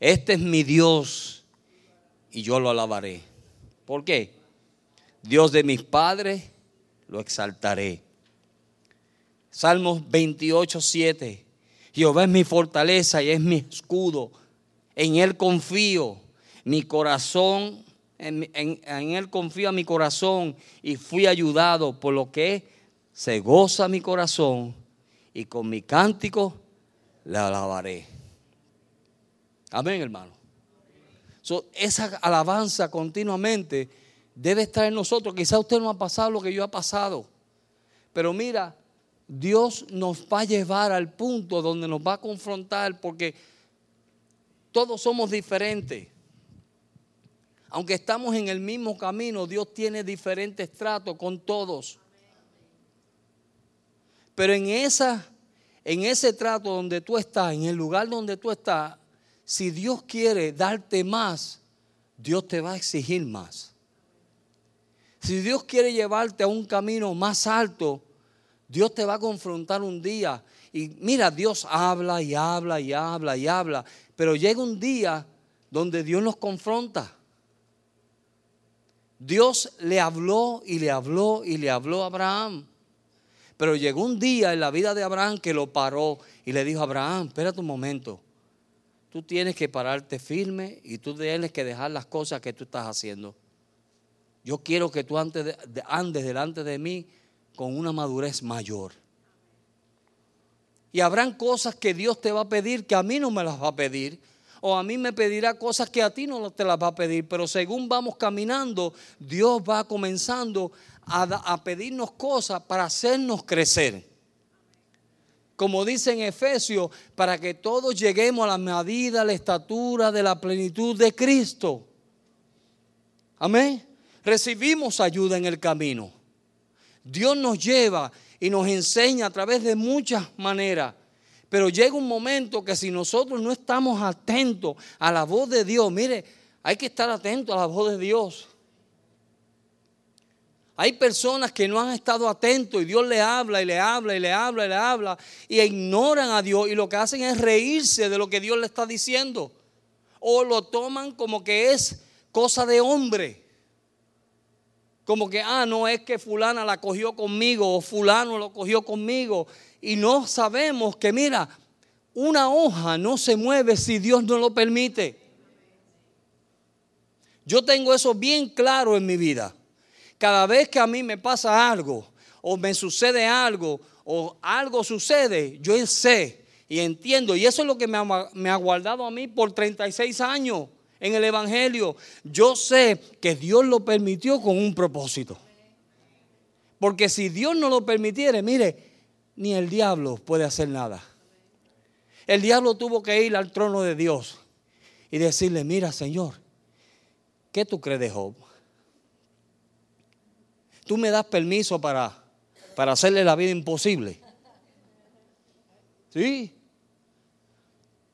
Este es mi Dios y yo lo alabaré. ¿Por qué? Dios de mis padres, lo exaltaré. Salmos 28, 7. Jehová es mi fortaleza y es mi escudo. En Él confío. Mi corazón en, Él confía mi corazón y fui ayudado, por lo que se goza mi corazón y con mi cántico le alabaré. Amén, hermano. esa alabanza continuamente debe estar en nosotros. Quizá usted no ha pasado lo que yo he pasado. Pero mira, Dios nos va a llevar al punto donde nos va a confrontar porque todos somos diferentes aunque estamos en el mismo camino, Dios tiene diferentes tratos con todos. Pero en, esa, en ese trato donde tú estás, en el lugar donde tú estás, si Dios quiere darte más, Dios te va a exigir más. Si Dios quiere llevarte a un camino más alto, Dios te va a confrontar un día. Y mira, Dios habla y habla y habla y habla. Pero llega un día donde Dios nos confronta. Dios le habló y le habló y le habló a Abraham. Pero llegó un día en la vida de Abraham que lo paró y le dijo Abraham, espérate un momento. Tú tienes que pararte firme y tú tienes que dejar las cosas que tú estás haciendo. Yo quiero que tú andes, andes delante de mí con una madurez mayor. Y habrán cosas que Dios te va a pedir que a mí no me las va a pedir o a mí me pedirá cosas que a ti no te las va a pedir. Pero según vamos caminando, Dios va comenzando a, pedirnos cosas para hacernos crecer. Como dice en Efesios, para que todos lleguemos a la medida, a la estatura de la plenitud de Cristo. Amén. Recibimos ayuda en el camino. Dios nos lleva y nos enseña a través de muchas maneras. Pero llega un momento que si nosotros no estamos atentos a la voz de Dios, mire, hay que estar atentos a la voz de Dios. Hay personas que no han estado atentos y Dios le habla y le habla y le habla y le habla y ignoran a Dios y lo que hacen es reírse de lo que Dios le está diciendo. O lo toman como que es cosa de hombre. Como que, ah, no es que fulana la cogió conmigo o fulano lo cogió conmigo y no sabemos que, mira, una hoja no se mueve si Dios no lo permite. Yo tengo eso bien claro en mi vida. Cada vez que a mí me pasa algo o me sucede algo o algo sucede, yo sé y entiendo. Y eso es lo que me ha, guardado a mí por 36 años en el Evangelio. Yo sé que Dios lo permitió con un propósito. Porque si Dios no lo permitiera, mire, ni el diablo puede hacer nada. El diablo tuvo que ir al trono de Dios y decirle, mira Señor, ¿qué tú crees de Job? tú me das permiso para, para hacerle la vida imposible. ¿Sí?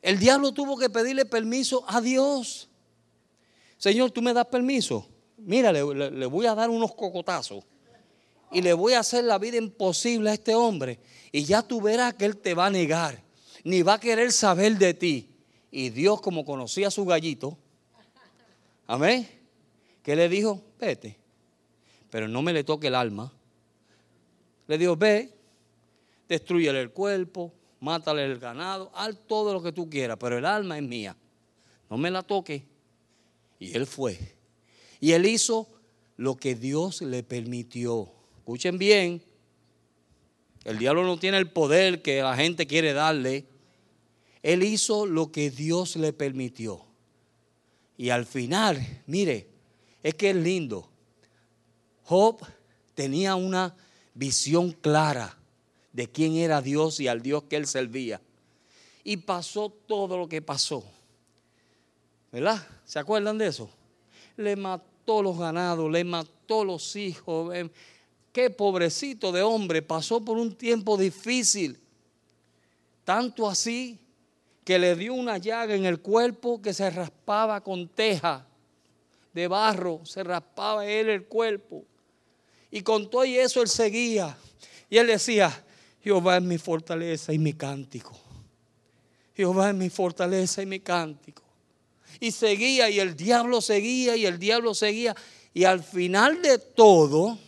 El diablo tuvo que pedirle permiso a Dios. Señor, tú me das permiso. Mira, le, le voy a dar unos cocotazos y le voy a hacer la vida imposible a este hombre. Y ya tú verás que él te va a negar, ni va a querer saber de ti. Y Dios, como conocía a su gallito, amén, que le dijo, vete, pero no me le toque el alma. Le dijo, ve, destruyele el cuerpo, mátale el ganado, haz todo lo que tú quieras, pero el alma es mía. No me la toque. Y él fue. Y él hizo lo que Dios le permitió. Escuchen bien, el diablo no tiene el poder que la gente quiere darle. Él hizo lo que Dios le permitió. Y al final, mire, es que es lindo. Job tenía una visión clara de quién era Dios y al Dios que él servía. Y pasó todo lo que pasó. ¿Verdad? ¿Se acuerdan de eso? Le mató los ganados, le mató los hijos, qué pobrecito de hombre, pasó por un tiempo difícil. Tanto así que le dio una llaga en el cuerpo que se raspaba con teja de barro, se raspaba él el cuerpo. Y con todo eso él seguía. Y él decía, Jehová es mi fortaleza y mi cántico. Jehová es mi fortaleza y mi cántico. Y seguía y el diablo seguía y el diablo seguía. Y al final de todo,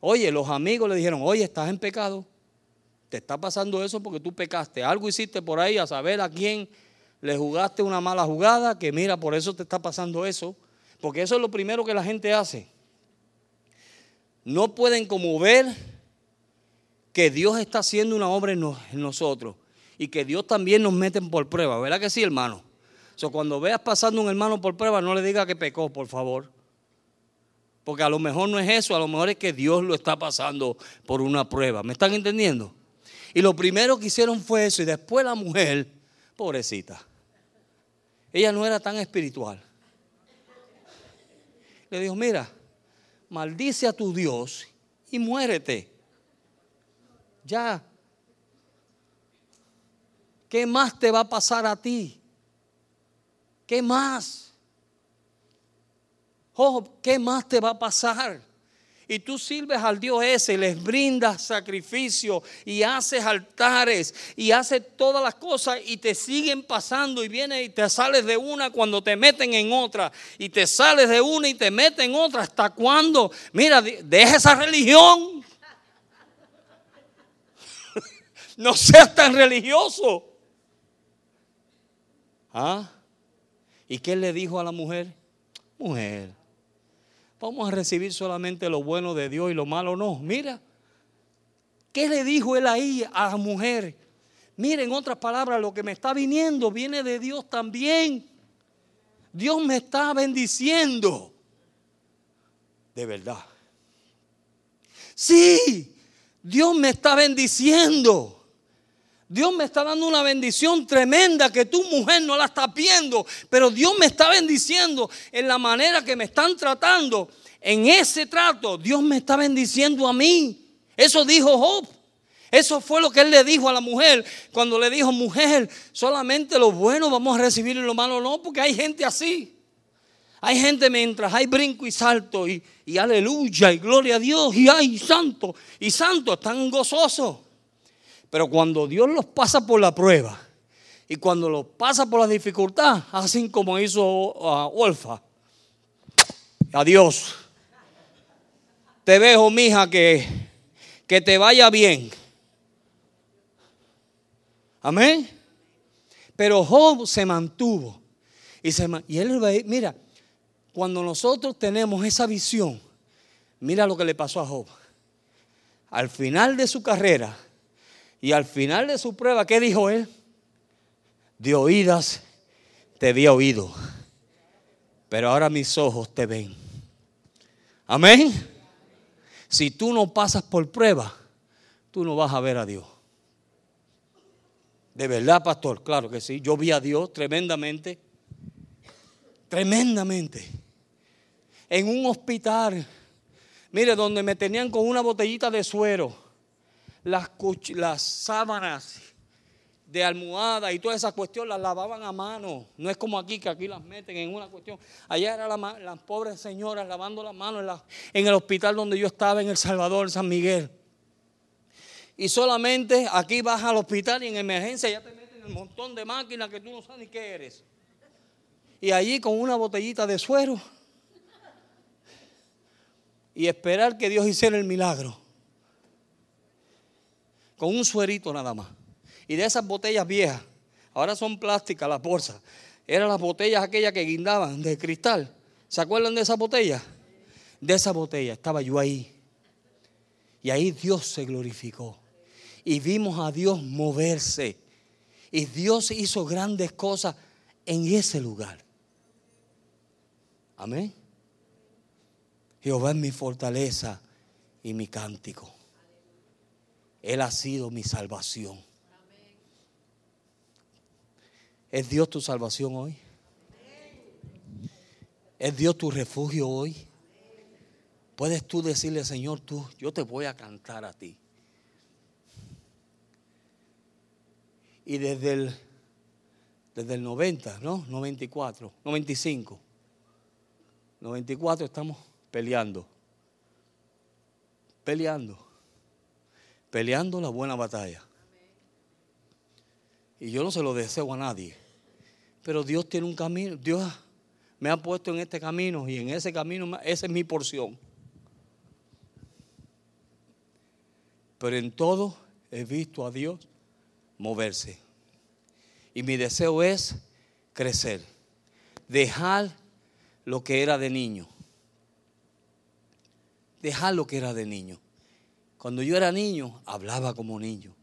Oye, los amigos le dijeron, oye, estás en pecado. Te está pasando eso porque tú pecaste. Algo hiciste por ahí a saber a quién le jugaste una mala jugada, que mira, por eso te está pasando eso. Porque eso es lo primero que la gente hace. No pueden como ver que Dios está haciendo una obra en, nosotros y que Dios también nos mete por prueba. ¿Verdad que sí, hermano? O cuando veas pasando un hermano por prueba, no le diga que pecó, por favor. Porque a lo mejor no es eso, a lo mejor es que Dios lo está pasando por una prueba. ¿Me están entendiendo? Y lo primero que hicieron fue eso. Y después la mujer, pobrecita, ella no era tan espiritual. Le dijo, mira, maldice a tu Dios y muérete. Ya. ¿Qué más te va a pasar a ti? ¿Qué más? ¿Qué más te va a pasar? Y tú sirves al Dios ese, les brindas sacrificio y haces altares y haces todas las cosas y te siguen pasando y vienes y te sales de una cuando te meten en otra y te sales de una y te meten en otra. ¿Hasta cuándo? Mira, deja esa religión. no seas tan religioso. ¿Ah? ¿Y qué le dijo a la mujer? Mujer, vamos a recibir solamente lo bueno de Dios y lo malo no. Mira, ¿qué le dijo él ahí a la mujer? Miren, en otras palabras, lo que me está viniendo viene de Dios también. Dios me está bendiciendo. De verdad. Sí, Dios me está bendiciendo. Dios me está dando una bendición tremenda que tu mujer no la está viendo, pero Dios me está bendiciendo en la manera que me están tratando. En ese trato, Dios me está bendiciendo a mí. Eso dijo Job. Eso fue lo que él le dijo a la mujer cuando le dijo, mujer, solamente lo bueno vamos a recibir y lo malo no, porque hay gente así. Hay gente mientras hay brinco y salto y, y aleluya y gloria a Dios y ay santo y santo, están gozosos. Pero cuando Dios los pasa por la prueba y cuando los pasa por la dificultad, hacen como hizo uh, Olfa. Adiós. Te dejo, mija, que, que te vaya bien. Amén. Pero Job se mantuvo. Y, se, y él, mira, cuando nosotros tenemos esa visión, mira lo que le pasó a Job. Al final de su carrera, y al final de su prueba, ¿qué dijo él? De oídas te había oído, pero ahora mis ojos te ven. Amén. Si tú no pasas por prueba, tú no vas a ver a Dios. De verdad, pastor, claro que sí. Yo vi a Dios tremendamente, tremendamente. En un hospital Mire, donde me tenían con una botellita de suero, las, sábanas de almohada y toda esa cuestión las lavaban a mano. No es como aquí, que aquí las meten en una cuestión. Allá eran las pobres señoras lavando las manos en, en el hospital donde yo estaba, en El Salvador, San Miguel. Y solamente aquí vas al hospital y en emergencia ya te meten un montón de máquinas que tú no sabes ni qué eres. Y allí con una botellita de suero y esperar que Dios hiciera el milagro. Con un suerito nada más. Y de esas botellas viejas, ahora son plásticas las bolsas, eran las botellas aquellas que guindaban de cristal. ¿Se acuerdan de esa botella? De esa botella estaba yo ahí. Y ahí Dios se glorificó. Y vimos a Dios moverse. Y Dios hizo grandes cosas en ese lugar. Amén. Jehová es mi fortaleza y mi cántico. Él ha sido mi salvación. ¿Es Dios tu salvación hoy? ¿Es Dios tu refugio hoy? Puedes tú decirle, Señor, tú, yo te voy a cantar a ti. Y desde el, desde el 90, ¿no? 94, 95, 94 estamos peleando. Peleando. Peleando la buena batalla. Y yo no se lo deseo a nadie. Pero Dios tiene un camino. Dios me ha puesto en este camino y en ese camino, esa es mi porción. Pero en todo he visto a Dios moverse. Y mi deseo es crecer. Dejar lo que era de niño dejar lo que era de niño. Cuando yo era niño, hablaba como niño.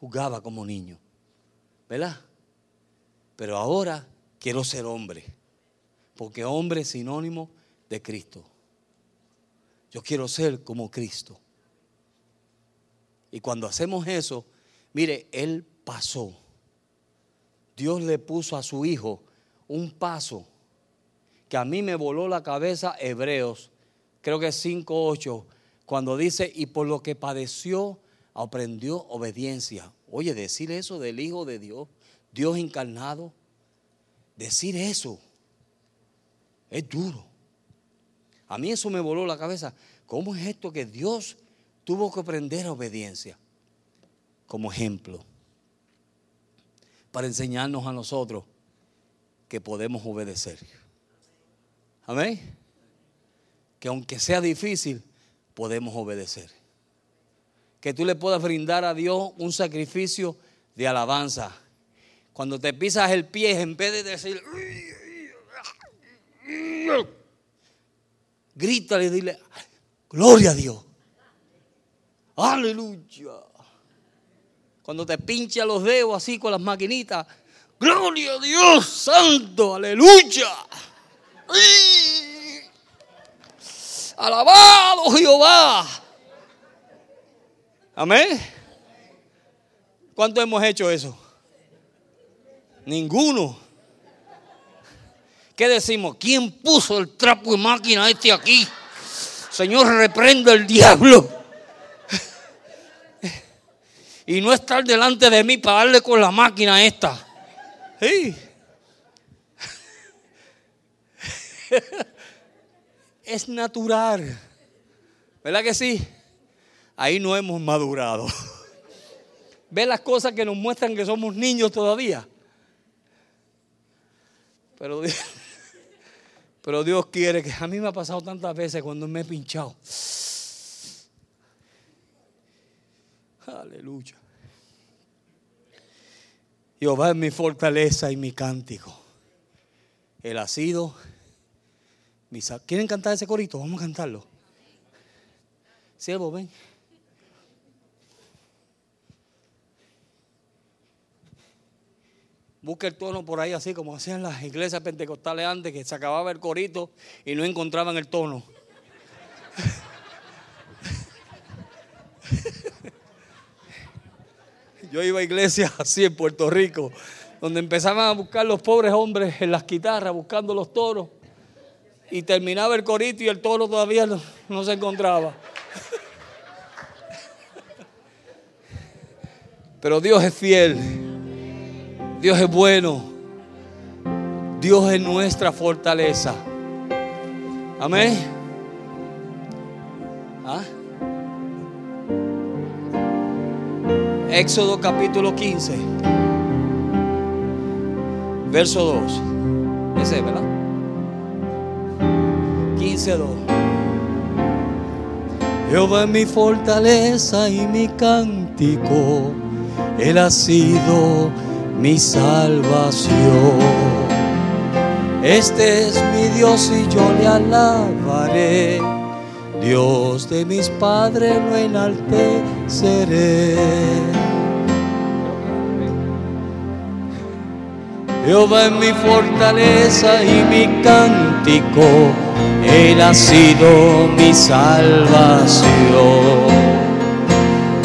Jugaba como niño. ¿Verdad? Pero ahora quiero ser hombre. Porque hombre es sinónimo de Cristo. Yo quiero ser como Cristo. Y cuando hacemos eso, mire, Él pasó. Dios le puso a su hijo un paso que a mí me voló la cabeza Hebreos creo que es 5.8, cuando dice, y por lo que padeció, aprendió obediencia. Oye, decir eso del Hijo de Dios, Dios encarnado, decir eso es duro. A mí eso me voló la cabeza. ¿Cómo es esto que Dios tuvo que aprender obediencia? Como ejemplo. Para enseñarnos a nosotros que podemos obedecer. Amén que aunque sea difícil, podemos obedecer. Que tú le puedas brindar a Dios un sacrificio de alabanza. Cuando te pisas el pie, en vez de decir, grítale y dile, gloria a Dios. Aleluya. Cuando te pincha los dedos así con las maquinitas, gloria a Dios, santo, aleluya. Alabado Jehová. Amén. ¿Cuánto hemos hecho eso? Ninguno. ¿Qué decimos? ¿Quién puso el trapo de máquina este aquí? Señor, reprenda el diablo. Y no estar delante de mí para darle con la máquina esta. Sí es natural. ¿Verdad que sí? Ahí no hemos madurado. ¿Ve las cosas que nos muestran que somos niños todavía? Pero, pero Dios quiere que a mí me ha pasado tantas veces cuando me he pinchado. Aleluya. Jehová es mi fortaleza y mi cántico. Él ha sido ¿Quieren cantar ese corito? Vamos a cantarlo. Siervo, ven. Busca el tono por ahí, así como hacían las iglesias pentecostales antes, que se acababa el corito y no encontraban el tono. Yo iba a iglesias así en Puerto Rico, donde empezaban a buscar los pobres hombres en las guitarras, buscando los toros. Y terminaba el corito y el toro todavía no, se encontraba. Pero Dios es fiel. Dios es bueno. Dios es nuestra fortaleza. Amén. ¿Ah? Éxodo capítulo 15, verso 2. Ese, ¿verdad? 15, 2. Jehová es mi fortaleza y mi cántico, Él ha sido mi salvación. Este es mi Dios y yo le alabaré. Dios de mis padres lo enalteceré. Jehová es mi fortaleza y mi cántico, Él ha sido mi salvación.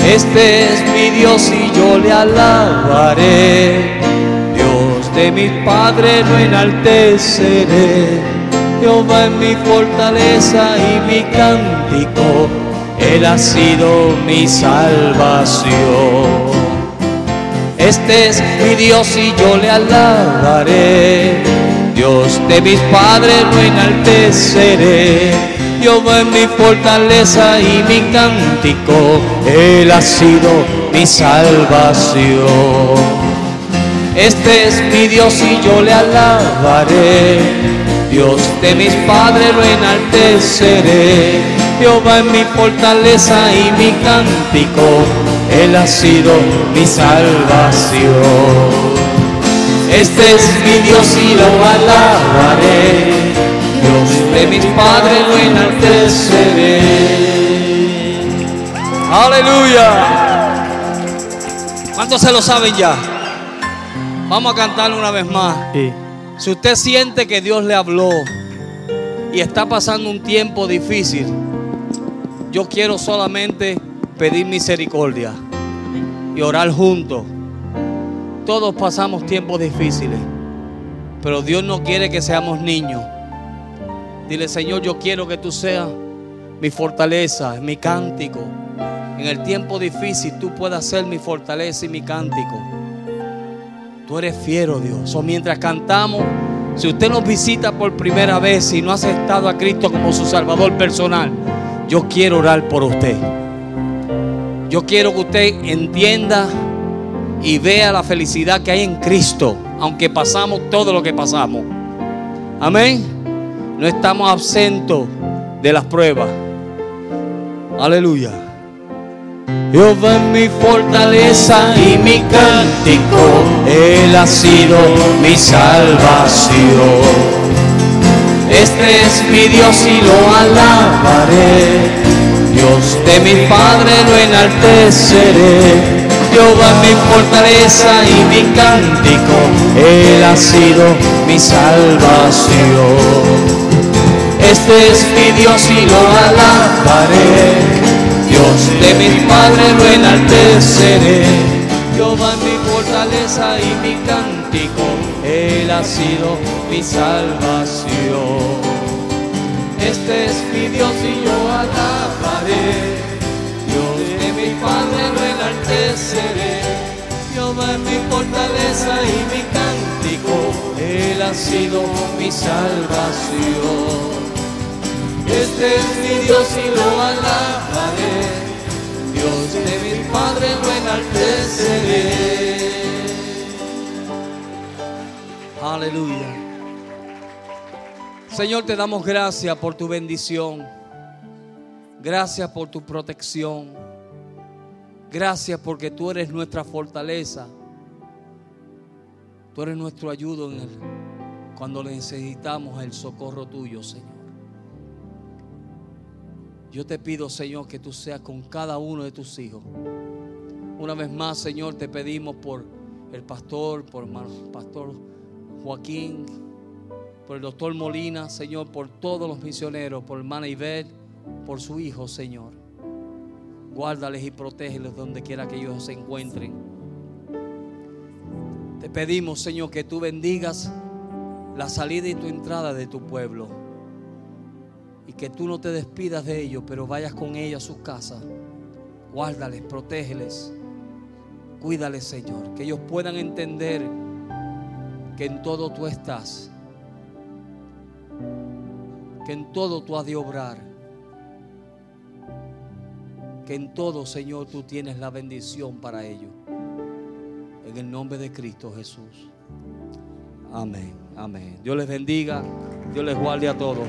Este es mi Dios y yo le alabaré. Dios de mis padres lo enalteceré. Jehová es mi fortaleza y mi cántico, Él ha sido mi salvación. Este es mi Dios y yo le alabaré. Dios de mis padres lo enalteceré. Jehová es mi fortaleza y mi cántico. Él ha sido mi salvación. Este es mi Dios y yo le alabaré. Dios de mis padres lo enalteceré. Jehová es mi fortaleza y mi cántico. Él ha sido mi salvación. Este es mi Dios y lo alabaré. Dios de mis padres lo enalteceré. Aleluya. ¿Cuántos se lo saben ya? Vamos a cantar una vez más. Si usted siente que Dios le habló y está pasando un tiempo difícil, yo quiero solamente pedir misericordia y orar juntos. Todos pasamos tiempos difíciles, pero Dios no quiere que seamos niños. Dile, Señor, yo quiero que tú seas mi fortaleza, mi cántico. En el tiempo difícil tú puedas ser mi fortaleza y mi cántico. Tú eres fiero, Dios. O mientras cantamos, si usted nos visita por primera vez y no ha aceptado a Cristo como su Salvador personal, yo quiero orar por usted. Yo quiero que usted entienda y vea la felicidad que hay en Cristo, aunque pasamos todo lo que pasamos. Amén. No estamos absentos de las pruebas. Aleluya. Jehová es mi fortaleza y mi cántico, Él ha sido mi salvación. Este es mi Dios y lo alabaré. Dios de mi Padre lo enalteceré. Jehová mi fortaleza y mi cántico, Él ha sido mi salvación. Este es mi Dios y lo alabaré. Dios de mi Padre lo enalteceré. Jehová mi fortaleza y mi cántico, Él ha sido mi salvación. Este es mi Dios y yo alabaré. Dios de mi Padre lo enalteceré. Jehová es mi fortaleza y mi cántico, Él ha sido mi salvación. Este es mi Dios y lo alabaré. Dios de mi Padre lo enalteceré. Aleluya. Señor, te damos gracias por tu bendición. Gracias por tu protección. Gracias porque tú eres nuestra fortaleza. Tú eres nuestro ayudo en el, cuando necesitamos el socorro tuyo, Señor. Yo te pido, Señor, que tú seas con cada uno de tus hijos. Una vez más, Señor, te pedimos por el pastor, por el pastor Joaquín, por el doctor Molina, Señor, por todos los misioneros, por hermana Ivette, por su hijo, Señor. Guárdales y protégelos donde quiera que ellos se encuentren. Te pedimos, Señor, que tú bendigas la salida y tu entrada de tu pueblo. y que tú no te despidas de ellos, pero vayas con ellos a sus casas. Guárdales, protégeles, cuídales, Señor, que ellos puedan entender que en todo tú estás, que en todo tú has de obrar, que en todo, Señor, tú tienes la bendición para ellos. En el nombre de Cristo Jesús. Amén, amén. Dios les bendiga, Dios les guarde a todos.